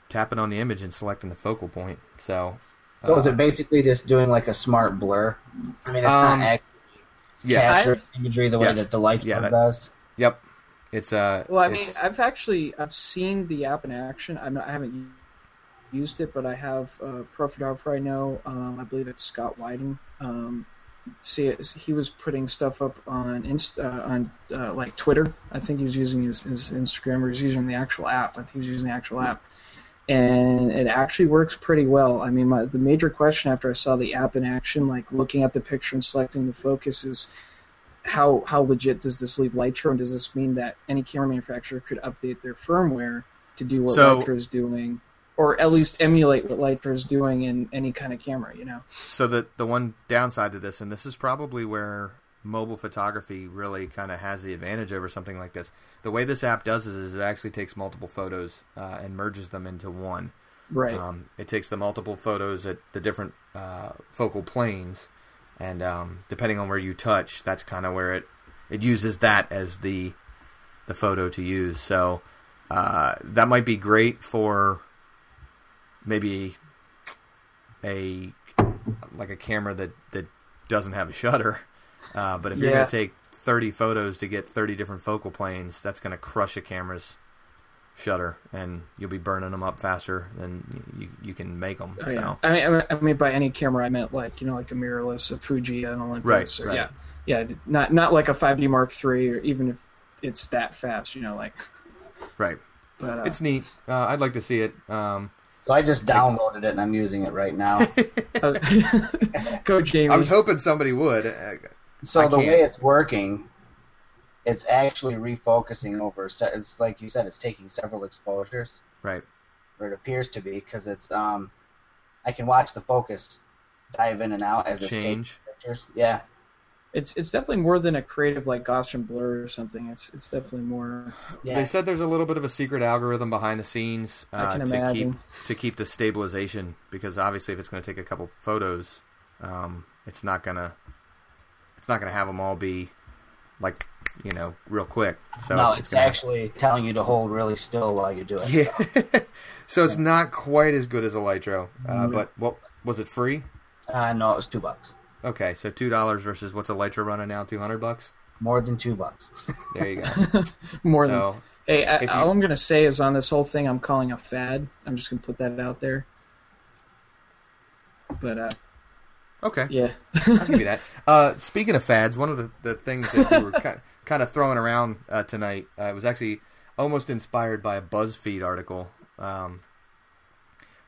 tapping on the image and selecting the focal point. So, So is uh, it basically just doing like a smart blur? I mean, it's Um, not actually yeah, capturing imagery the way Yes. that the light Yeah, that- does. Yep. It's uh. Well, I mean, I've actually I've seen the app in action. I'm not, I haven't used it, but I have a pro photographer I know. Um, I believe it's Scott Wyden. Um, see, he was putting stuff up on Inst- uh, on uh, like Twitter. I think he was using his, his Instagram or he was using the actual app. I think he was using the actual app, and it actually works pretty well. I mean, my, the major question after I saw the app in action, like looking at the picture and selecting the focus, is how how legit does this leave Lytro, and does this mean that any camera manufacturer could update their firmware to do what So- Lytro is doing, or at least emulate what Lytro is doing in any kind of camera? You know, So the the one downside to this, and this is probably where mobile photography really kind of has the advantage over something like this. The way this app does it is it actually takes multiple photos uh, and merges them into one. right? Um, it takes the multiple photos at the different uh, focal planes, and um, depending on where you touch, that's kind of where it it uses that as the the photo to use. So uh, that might be great for maybe a like a camera that that doesn't have a shutter. Uh, but if you're going to take 30 photos to get 30 different focal planes, that's going to crush a camera's shutter, and you'll be burning them up faster than you you can make them. Oh, yeah. So I mean, I mean, I mean, by any camera, I meant like you know, like a mirrorless, a Fuji, an Olympus, Right, or, right. yeah, yeah, not not like a 5D Mark III, or even if it's that fast, you know, like. right, But uh, it's neat. Uh, I'd like to see it. Um, So I just downloaded it and I'm using it right now. uh, go Jamie. I was hoping somebody would. So I the can't. way it's working it's actually refocusing over. It's like you said, it's taking several exposures, Right. or it appears to be, because it's um, I can watch the focus dive in and out as it's taking Change. pictures. Yeah, It's it's definitely more than a creative like Gaussian blur or something. It's it's definitely more. yeah. They said there's a little bit of a secret algorithm behind the scenes uh, I can to imagine. keep to keep the stabilization because obviously if it's going to take a couple photos, um, it's not gonna it's not gonna have them all be like you know real quick. So no, it's, it's, gonna actually telling you to hold really still while you do it. yeah. so it's not quite as good as a Lytro, uh, but what was it free? Uh, no, it was two bucks. Okay, so two dollars versus what's a Lytro running now? Two hundred bucks. More than two bucks. There you go. More so than hey, I, you- all I'm gonna say is on this whole thing, I'm calling a fad. I'm just gonna put that out there. But uh, okay, yeah, I'll give you that. Uh, speaking of fads, one of the, the things that we were kind, kind of throwing around uh, tonight uh, was actually almost inspired by a BuzzFeed article. Um,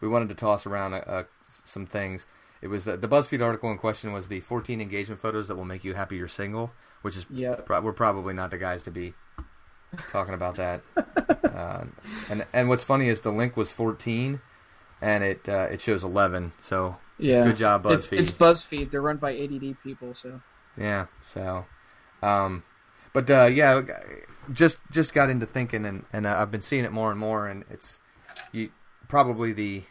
we wanted to toss around uh, uh, some things. It was uh, the BuzzFeed article in question was the 14 engagement photos that will make you happy you're single, which is yeah. pro- we're probably not the guys to be talking about that. uh, and and what's funny is the link was 14, and it uh, it shows 11. So Yeah, Good job, It's, BuzzFeed. it's BuzzFeed. They're run by ADD people, so Yeah. So, um, but uh, yeah, just just got into thinking, and and uh, I've been seeing it more and more, and it's you probably the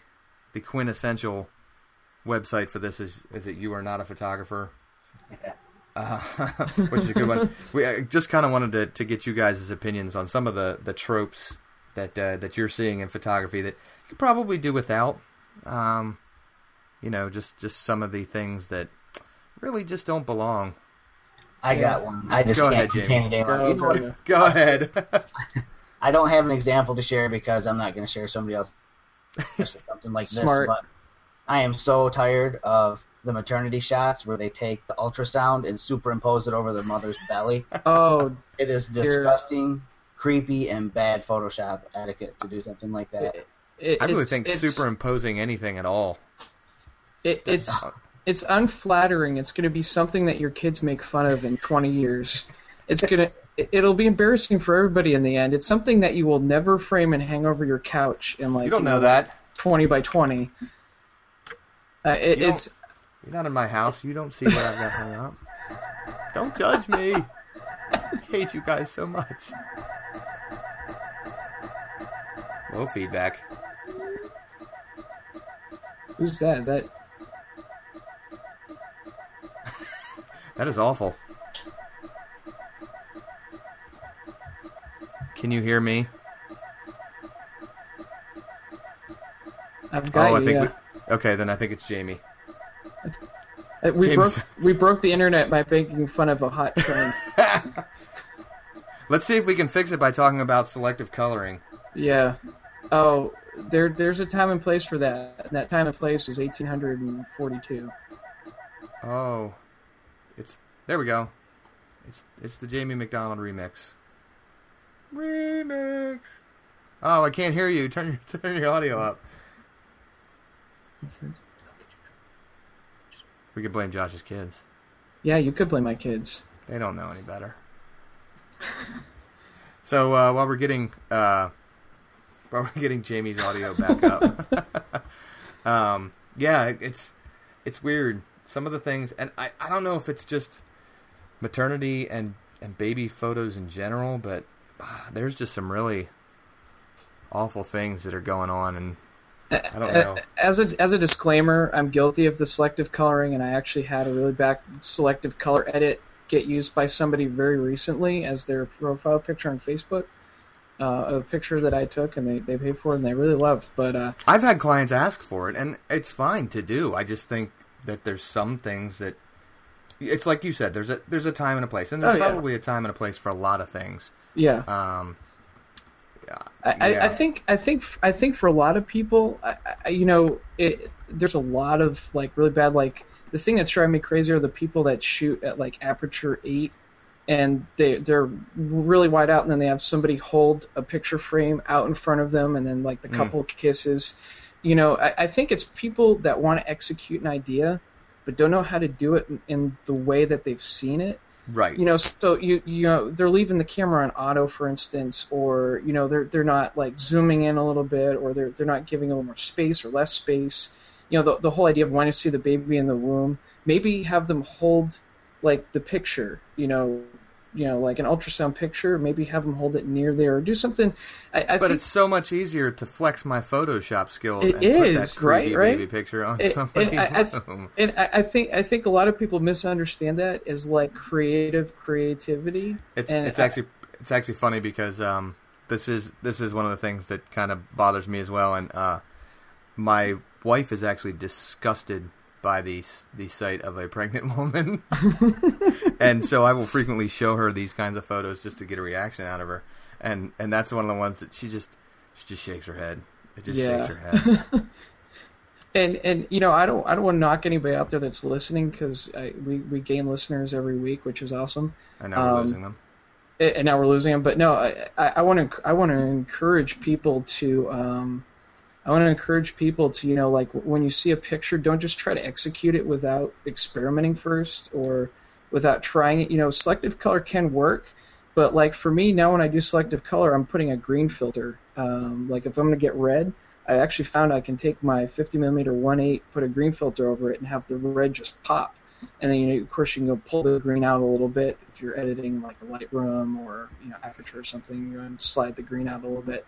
the quintessential website for this is is it you are not a photographer. Uh, which is a good one. We I just kind of wanted to, to get you guys' opinions on some of the, the tropes that uh, that you're seeing in photography that you could probably do without. Um, you know, just just some of the things that really just don't belong. I got one. I just Go can't ahead, contain it Go, anymore. You know go, go. Go ahead. I don't have an example to share because I'm not going to share somebody else something like Smart. this. But I am so tired of the maternity shots where they take the ultrasound and superimpose it over the mother's belly. Oh, It is Dear. disgusting, creepy, and bad Photoshop etiquette to do something like that. it, I really think superimposing anything at all. It, it's it's unflattering. It's going to be something that your kids make fun of in 20 years. It's gonna it- it'll be embarrassing for everybody in the end. It's something that you will never frame and hang over your couch in like You don't know that. 20 by 20. Uh, it, You it's You're not in my house. You don't see what I've got hung up. Don't judge me. I hate you guys so much. No feedback. who's that? Is that That is awful. Can you hear me? I've got oh, I you. think. yeah. We, okay, then I think it's Jamie. Uh, we James- broke we broke the internet by making fun of a hot trend. Let's see if we can fix it by talking about selective coloring. yeah. Oh, there there's a time and place for that. And that time and place was 1842. Oh, it's there. We go. It's it's the Jamie McDonald remix. Remix. Oh, I can't hear you. Turn your turn your audio up. We could blame Josh's kids. Yeah, you could blame my kids. They don't know any better. so uh, while we're getting uh, while we're getting Jamie's audio back up, um, yeah, it's it's weird. Some of the things, and I, I don't know if it's just maternity and and baby photos in general, but ah, there's just some really awful things that are going on, and I don't know. As a as a disclaimer, I'm guilty of the selective coloring, and I actually had a really bad selective color edit get used by somebody very recently as their profile picture on Facebook. Uh, a picture that I took, and they, they paid for it, and they really loved. But uh, I've had clients ask for it, and it's fine to do. I just think that there's some things that it's like you said. There's a there's a time and a place, and there's Oh, yeah. probably a time and a place for a lot of things. yeah, Um, I, I, Yeah. I think I think I think for a lot of people, I, I, you know, it, there's a lot of like really bad like the thing that's driving me crazy are the people that shoot at like aperture eight, and they they're really wide out, and then they have somebody hold a picture frame out in front of them, and then like the couple kisses. You know, I, I think it's people that want to execute an idea, but don't know how to do it in, in the way that they've seen it. Right. You know, so you you know they're leaving the camera on auto, for instance, or you know they're they're not like zooming in a little bit, or they're they're not giving a little more space or less space. You know, the the whole idea of wanting to see the baby in the womb. Maybe have them hold like the picture. You know, you know, like an ultrasound picture, maybe have them hold it near there or do something. I, I but it's so much easier to flex my Photoshop skills It and is, put that right, right? baby picture on And- somebody's and I- th- and I, I think I think a lot of people misunderstand that as like creative creativity. It's and it's actually it's actually funny because um, this is this is one of the things that kind of bothers me as well, and uh, my wife is actually disgusted by the the sight of a pregnant woman, and so I will frequently show her these kinds of photos just to get a reaction out of her, and and that's one of the ones that she just she just shakes her head. It just Yeah. shakes her head. and and you know I don't I don't want to knock anybody out there that's listening because we we gain listeners every week, which is awesome. And now we're Um, losing them. And now we're losing them. But no, I- I want to I want to encourage people to um, I want to encourage people to you know like when you see a picture, don't just try to execute it without experimenting first or without trying it. You know, selective color can work, but like for me now when I do selective color, I'm putting a green filter. Um, like if I'm going to get red. I actually found I can take my 50 millimeter 1.8, put a green filter over it, and have the red just pop. And then, you know, of course, you can go pull the green out a little bit if you're editing like a Lightroom or you know Aperture or something. You to slide the green out a little bit.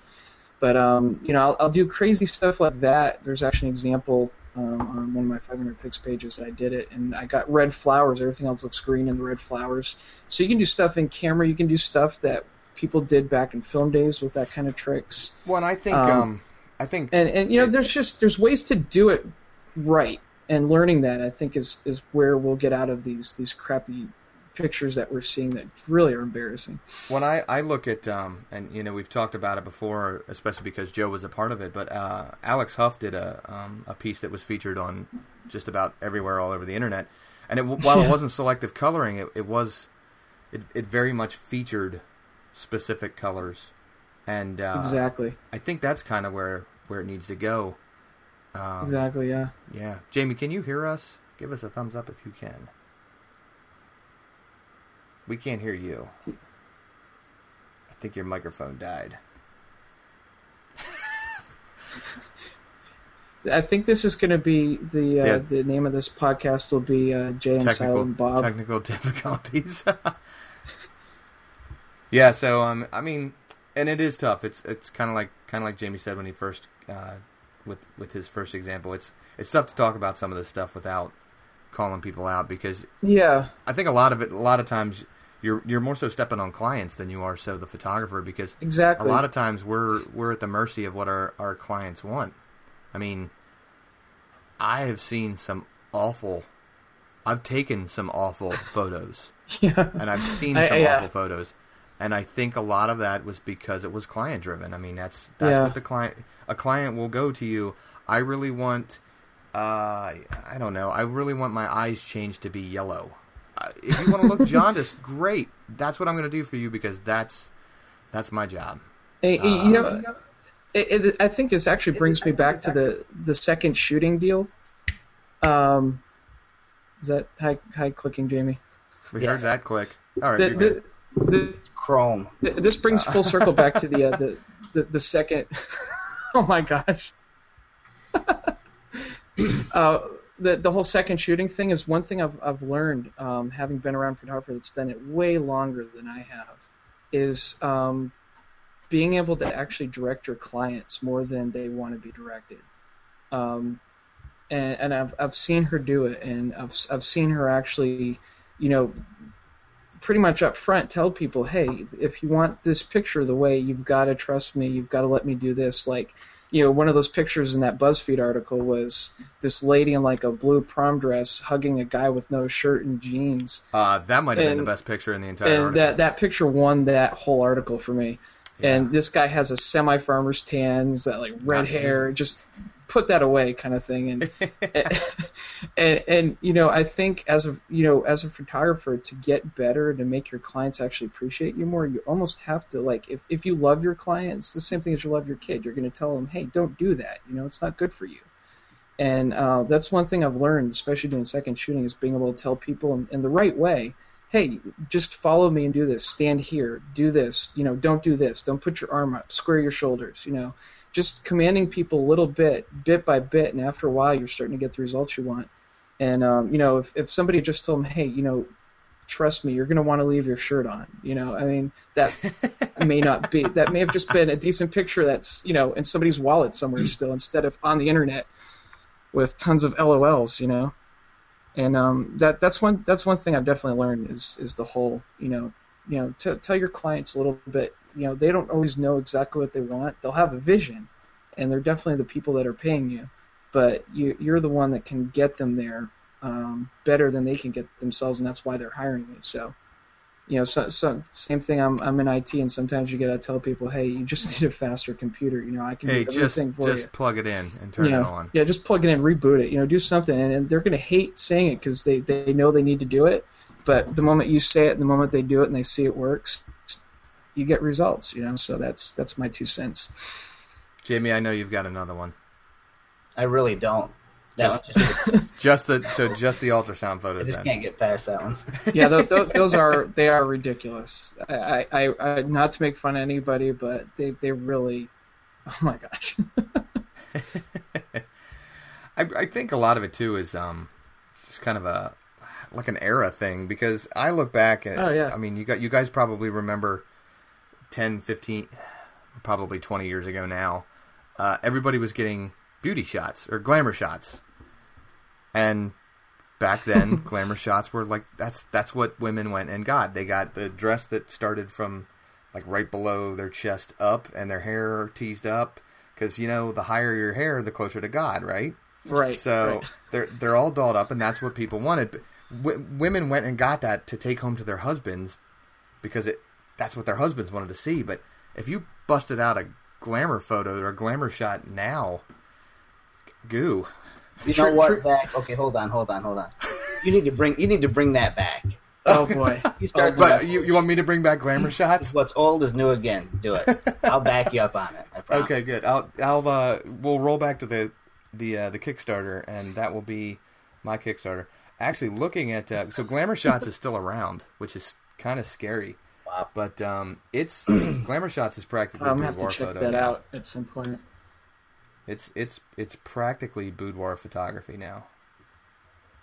But um, you know, I'll, I'll do crazy stuff like that. There's actually an example um, on one of my 500px pages that I did it, and I got red flowers. Everything else looks green and the red flowers. So you can do stuff in camera. You can do stuff that people did back in film days with that kind of tricks. Well, and I think um, um, I think And and you know, there's just there's ways to do it right, and learning that I think is is where we'll get out of these these crappy pictures that we're seeing that really are embarrassing. When I, I look at, um, and you know, we've talked about it before, especially because Joe was a part of it, but uh, Alex Huff did a, um, a piece that was featured on just about everywhere all over the internet. And it, while it wasn't selective coloring, it, it was, it, it very much featured specific colors. And uh, exactly. I think that's kind of where, where it needs to go. Um, Exactly. Yeah. Yeah. Jamie, can you hear us? Give us a thumbs up if you can. We can't hear you. I think your microphone died. I think this is going to be the uh, Yeah. the name of this podcast will be uh, Jay and Technical Silent Bob. technical difficulties. yeah, so um I mean and it is tough. It's it's kind of like kind of like Jamie said when he first uh with with his first example. It's it's tough to talk about some of this stuff without calling people out because yeah. I think a lot of it a lot of times you're you're more so stepping on clients than you are so the photographer because Exactly. a lot of times we're we're at the mercy of what our, our clients want. I mean, I have seen some awful. I've taken some awful photos, yeah. and I've seen I- some yeah. awful photos, and I think a lot of that was because it was client driven. I mean, that's that's Yeah. what the client a client will go to you. I really want. Uh, I don't know. I really want my eyes changed to be yellow. Uh, if you want to look jaundiced, great. That's what I'm going to do for you because that's that's my job. Hey, hey, you know, it, it, I think this actually brings me back to the the second shooting deal. Um, is that high high clicking, Jamie? We Yeah. heard that click. All right. The, the, the, Chrome. this brings full circle back to the uh, the, the the second. oh my gosh. uh, the the whole second shooting thing is one thing I've I've learned, um, having been around photographer that's done it way longer than I have, is um, being able to actually direct your clients more than they want to be directed. Um, and, and I've I've seen her do it, and I've I've seen her actually, you know, pretty much up front tell people, hey, if you want this picture the way, you've got to trust me. You've got to let me do this. Like, you know, one of those pictures in that BuzzFeed article was this lady in like a blue prom dress hugging a guy with no shirt and jeans, Uh, that might have been the best picture in the entire and article. that that picture won that whole article for me. And this guy has a semi farmer's tan, he's got like red hair, just put that away kind of thing and, and and you know i think as a you know as a photographer to get better to make your clients actually appreciate you more you almost have to like if, if you love your clients the same thing as you love your kid you're going to tell them hey don't do that you know it's not good for you and uh, that's one thing i've learned especially doing second shooting is being able to tell people in, in the right way hey, just follow me and do this. Stand here, do this. You know, don't do this. Don't put your arm up. Square your shoulders. You know, just commanding people a little bit, bit by bit, and after a while, you're starting to get the results you want. And um, you know, if if somebody just told them, hey, you know, trust me, you're going to want to leave your shirt on. You know, I mean, that may not be, that may have just been a decent picture that's, you know, in somebody's wallet somewhere still instead of on the internet with tons of LOLs, you know? And um, that that's one that's one thing I've definitely learned is is the whole you know you know t- tell your clients a little bit you know they don't always know exactly what they want they'll have a vision and they're definitely the people that are paying you but you you're the one that can get them there um, better than they can get themselves, and that's why they're hiring you. So, you know, so, so same thing. I'm I'm in IT, and sometimes you gotta tell people, hey, you just need a faster computer. You know, I can hey, do everything just, for just you. plug it in and turn you know, it on. Yeah, just plug it in, reboot it. You know, do something, and, and they're gonna hate saying it because they they know they need to do it. But the moment you say it, the moment they do it, and they see it works, you get results. You know, so that's that's my two cents. Jamie, I know you've got another one. I really don't. That Just- one just, Just the so just the ultrasound photos. I photos. just Then. can't get past that one. yeah, th- th- those are they are ridiculous. I, I, I, not to make fun of anybody, but they, they really, oh my gosh. I, I think a lot of it too is um, just kind of a like an era thing because I look back at Oh, yeah. I mean you got you guys probably remember 10 15 probably 20 years ago now uh, everybody was getting beauty shots or glamour shots and back then glamour shots were like that's that's what women went and got they got the dress that started from like right below their chest up and their hair teased up because you know the higher your hair the closer to god right right. so right. they're they're all dolled up, and that's what people wanted. But w- women went and got that to take home to their husbands because it that's what their husbands wanted to see. But if you busted out a glamour photo or a glamour shot now, goo. You True- know what, true- Zach? Okay, hold on, hold on, hold on. You need to bring you need to bring that back. oh boy. You start But you, you want me to bring back glamour shots? what's old is new again. Do it. I'll back you up on it. I promise. Okay, good. I'll I'll uh we'll roll back to the the uh, the Kickstarter, and that will be my Kickstarter. Actually, looking at uh, so glamour shots is still around, which is kind of scary. Wow. But um, it's glamour shots is practically I'm gonna have to boudoir check photo that now. out at some point. It's it's it's practically boudoir photography now.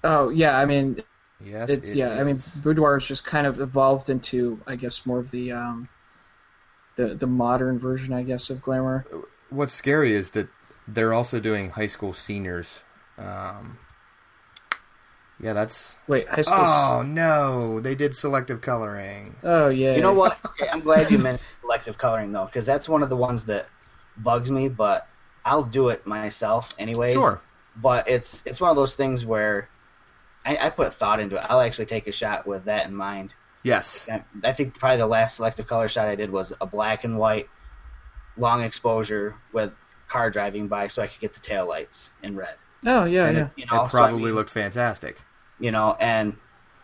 Oh yeah, I mean Yes, it's it yeah, I mean is. boudoir has just kind of evolved into I guess more of the um the the modern version I guess of glamour. What's scary is that they're also doing high school seniors. Um, yeah, that's. Wait, high school. Oh no, they did selective coloring. Oh yeah. You know what? Okay, I'm glad you mentioned selective coloring though, because that's one of the ones that bugs me. But I'll do it myself anyways. Sure. But it's it's one of those things where I, I put thought into it. I'll actually take a shot with that in mind. Yes. I, I think probably the last selective color shot I did was a black and white, long exposure with car driving by, so I could get the taillights in red. Oh yeah, and yeah. it, You it know, so I probably mean- looked fantastic. You know, and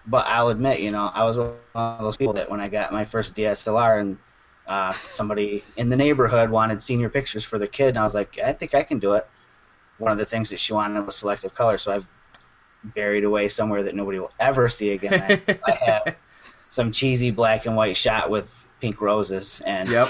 but I'll admit, you know, I was one of those people that when I got my first DSLR and uh, somebody in the neighborhood wanted senior pictures for their kid, and I was like, I think I can do it. One of the things that she wanted was selective color, so I've buried away somewhere that nobody will ever see again. I, I have some cheesy black and white shot with pink roses and Yep.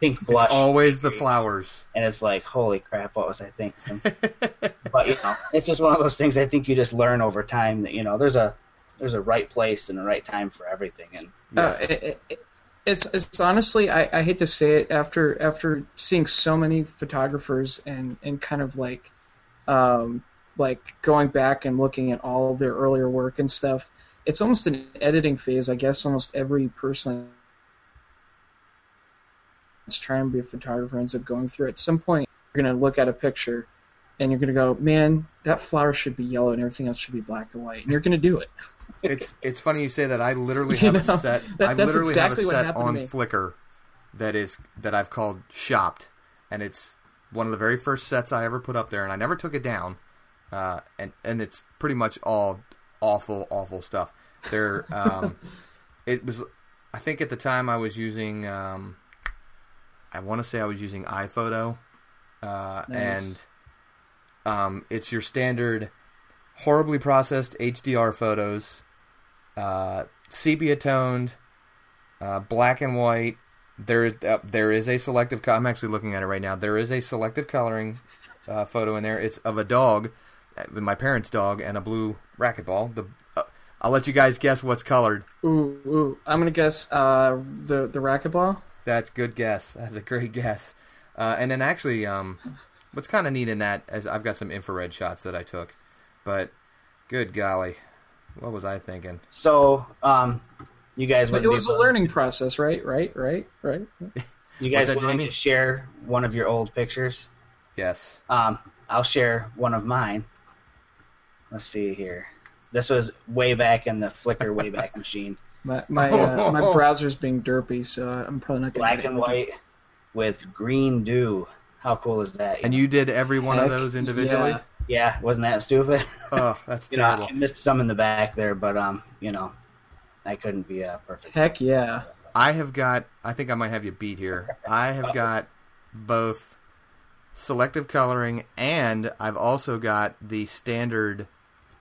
Pink blush, It's always the flowers. and it's like, holy crap, what was I thinking? but you know, it's just one of those things. I think you just learn over time that you know there's a there's a right place and a right time for everything. And Uh, Yes. it, it, it- it's it's honestly I, I hate to say it after after seeing so many photographers and and kind of like um like going back and looking at all of their earlier work and stuff it's almost an editing phase I guess almost every person trying to be a photographer ends up going through at some point you're going to look at a picture and you're going to go man that flower should be yellow and everything else should be black and white and you're going to do it it's it's funny you say that. I literally You have know, a set. that- I literally exactly have a set on. Flickr that is that I've called Shopped, and it's one of the very first sets I ever put up there, and I never took it down. Uh, and and it's pretty much all awful, awful stuff. There, um, it was. I think at the time I was using. Um, I want to say I was using iPhoto, uh, Nice. and um, it's your standard horribly processed HDR photos, uh, sepia toned, uh, black and white. There, uh, there is a selective. Co- I'm actually looking at it right now. There is a selective coloring uh, photo in there. It's of a dog, uh, my parents' dog, and a blue racquetball. The uh, I'll let you guys guess what's colored. Ooh, ooh. I'm gonna guess uh, the the racquetball. That's good guess. That's a great guess. Uh, and then actually, um, what's kind of neat in that is I've got some infrared shots that I took, but good golly, what was I thinking? So, um, you guys But it was a learning process, right? Right? Right? Right? You guys What's that, willing to share one of your old pictures? Yes. Um, I'll share one of mine. Let's see here. This was way back in the Flickr Wayback Machine. My my uh, my browser's being derpy, so I'm probably not gonna Black get and it. white with green dew. How cool is that? And you did every one of those individually? yeah. yeah, wasn't that stupid? Oh, that's you know. I missed some in the back there, but um, you know, I couldn't be uh, perfect. Heck yeah. I have got. I think I might have you beat here. I have got both selective coloring and I've also got the standard,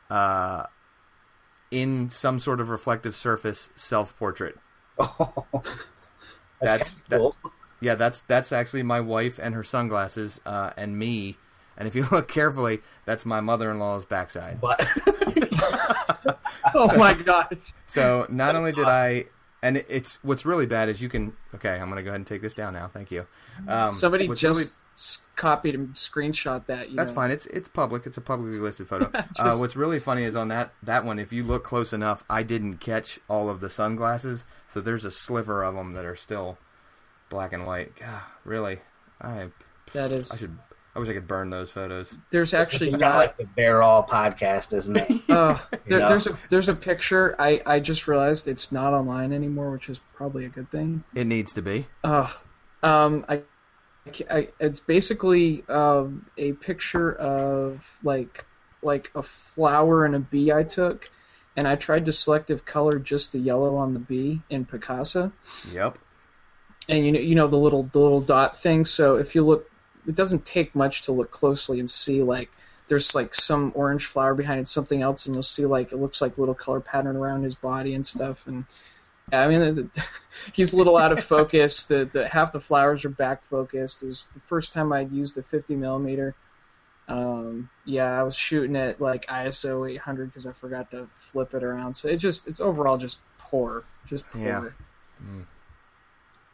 uh, in some sort of reflective surface self portrait. Oh, That's- kinda cool. Yeah, that's that's actually my wife and her sunglasses, uh, and me. And if you look carefully, that's my mother-in-law's backside. But Oh my gosh. So not only did awesome. I, and it- it's what's really bad is you can. Okay, I'm gonna go ahead and take this down now. Thank you. Um, Somebody just really- s- copied and screenshot that. You that's know. fine. It's it's public. It's a publicly listed photo. uh, what's really funny is on that that one, if you look close enough, I didn't catch all of the sunglasses, so there's a sliver of them that are still black and white. God, really, I that is. I should. I wish I could burn those photos. There's actually it's not. like the Bear All podcast, isn't it? Uh, there. There's a there's a picture. I I just realized it's not online anymore, which is probably a good thing. It needs to be. Uh, um, I, I, it's basically um, a picture of like like a flower and a bee I took, and I tried to selective color just the yellow on the bee in Picasa, Yep. and you know you know the little the little dot thing. So if you look, it doesn't take much to look closely and see like there's like some orange flower behind it, something else, and you'll see like it looks like little color pattern around his body and stuff. And I mean, the, he's a little out of focus. The the half the flowers are back focused. It was the first time I'd used a 50 millimeter. Um, yeah, I was shooting at like ISO 800 because I forgot to flip it around. So it's just it's overall just poor, just poor. Yeah.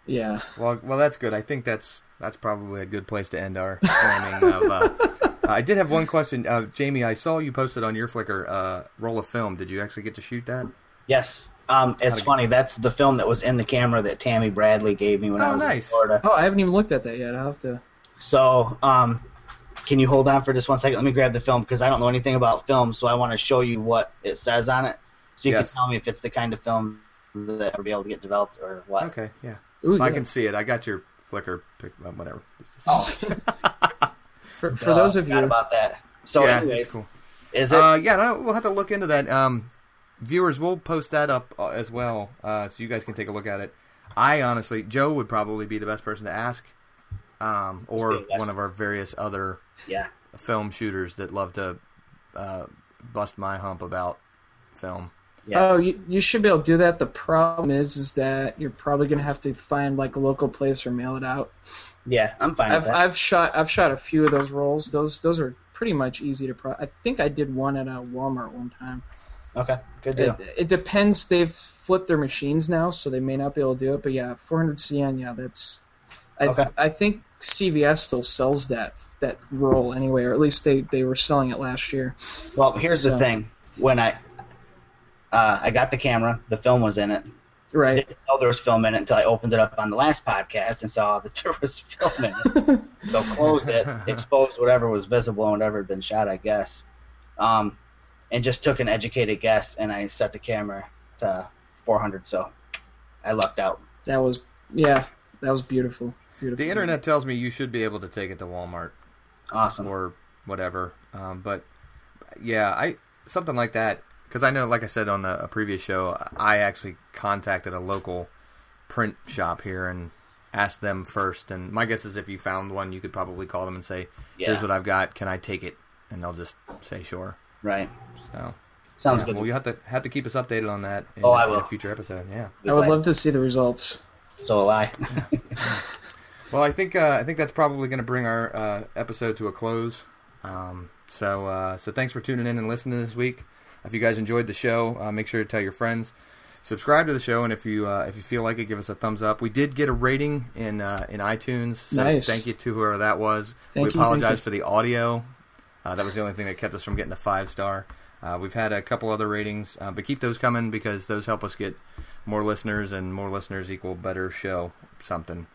Yeah. Well, well, that's good. I think that's that's probably a good place to end our framing of. Uh, I did have one question, uh, Jamie. I saw you posted on your Flickr uh, roll of film. Did you actually get to shoot that? Yes. Um, it's How'd it funny. That's the film that was in the camera that Tammy Bradley gave me when I Oh, was in. Florida. Oh, I haven't even looked at that yet. I'll have to. So, um, can you hold on for just one second? Let me grab the film because I don't know anything about film, so I want to show you what it says on it, so you Yes. can tell me if it's the kind of film that will be able to get developed or what. Okay, yeah. Ooh, I yeah. can see it. I got your Flickr pic. uh, Whatever. Oh, For, for duh, those of you, about that. So, yeah, anyways, it's cool. is it? Uh, yeah, no, we'll have to look into that. Um, viewers, we'll post that up uh, as well, uh, so you guys can take a look at it. I honestly, Joe would probably be the best person to ask, um, or Let's do it. one of our various other yeah. film shooters that love to uh, bust my hump about film. Yeah. Oh, you, you should be able to do that. The problem is, is that you're probably gonna have to find like a local place or mail it out. Yeah, I'm fine I've that. I've shot I've shot a few of those rolls. Those those are pretty much easy to. Pro- I think I did one at a Walmart one time. Okay, good deal. It, it depends. They've flipped their machines now, so they may not be able to do it. But yeah, 400 CN. Yeah, that's. I th- Okay. I think CVS still sells that that roll anyway, or at least they they were selling it last year. Well, here's the thing. When I uh, I got the camera, the film was in it. Right. Didn't know there was film in it until I opened it up on the last podcast and saw that there was film in it. so closed it, exposed whatever was visible and whatever had been shot, I guess. Um, and just took an educated guess, and I set the camera to 400. So I lucked out. That was yeah. That was beautiful. Beautiful. The internet tells me you should be able to take it to Walmart Awesome. or whatever. Um, but yeah, I something like that because I know, like I said on a, a previous show, I actually contacted a local print shop here and asked them first. And my guess is if you found one, you could probably call them and say, Yeah. "Here's what I've got. Can I take it?" And they'll just say sure. Right. So Sounds Yeah, good. Well, you have to have to keep us updated on that. In, Oh, I in will. a future episode. Yeah. I would love to see the results. So will I. Well, I think uh, I think that's probably going to bring our uh, episode to a close. Um, so uh, so thanks for tuning in and listening this week. If you guys enjoyed the show, uh, make sure to tell your friends. Subscribe to the show, and if you uh, if you feel like it, give us a thumbs up. We did get a rating in uh, in iTunes, so Nice. thank you to whoever that was. Thank we you, thank apologize you. for the audio. Uh, that was the only thing that kept us from getting a five star. Uh, we've had a couple other ratings, uh, but keep those coming because those help us get more listeners, and more listeners equal better show. Something.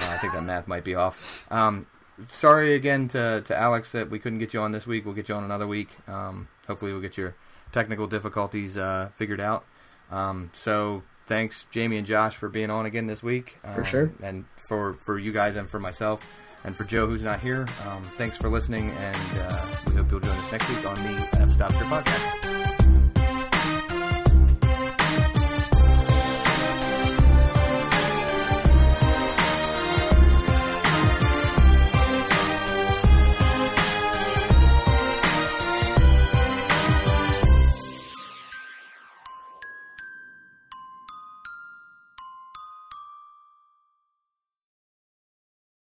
Uh, I think that math might be off. Um, sorry again to, to Alex that we couldn't get you on this week. We'll get you on another week. Um, hopefully, we'll get your technical difficulties uh, figured out. Um, so, thanks, Jamie and Josh, for being on again this week. For Um, sure. And for, for you guys and for myself. And for Joe, who's not here, um, thanks for listening. And uh, we hope you'll join us next week on the F-Stops Here Podcast.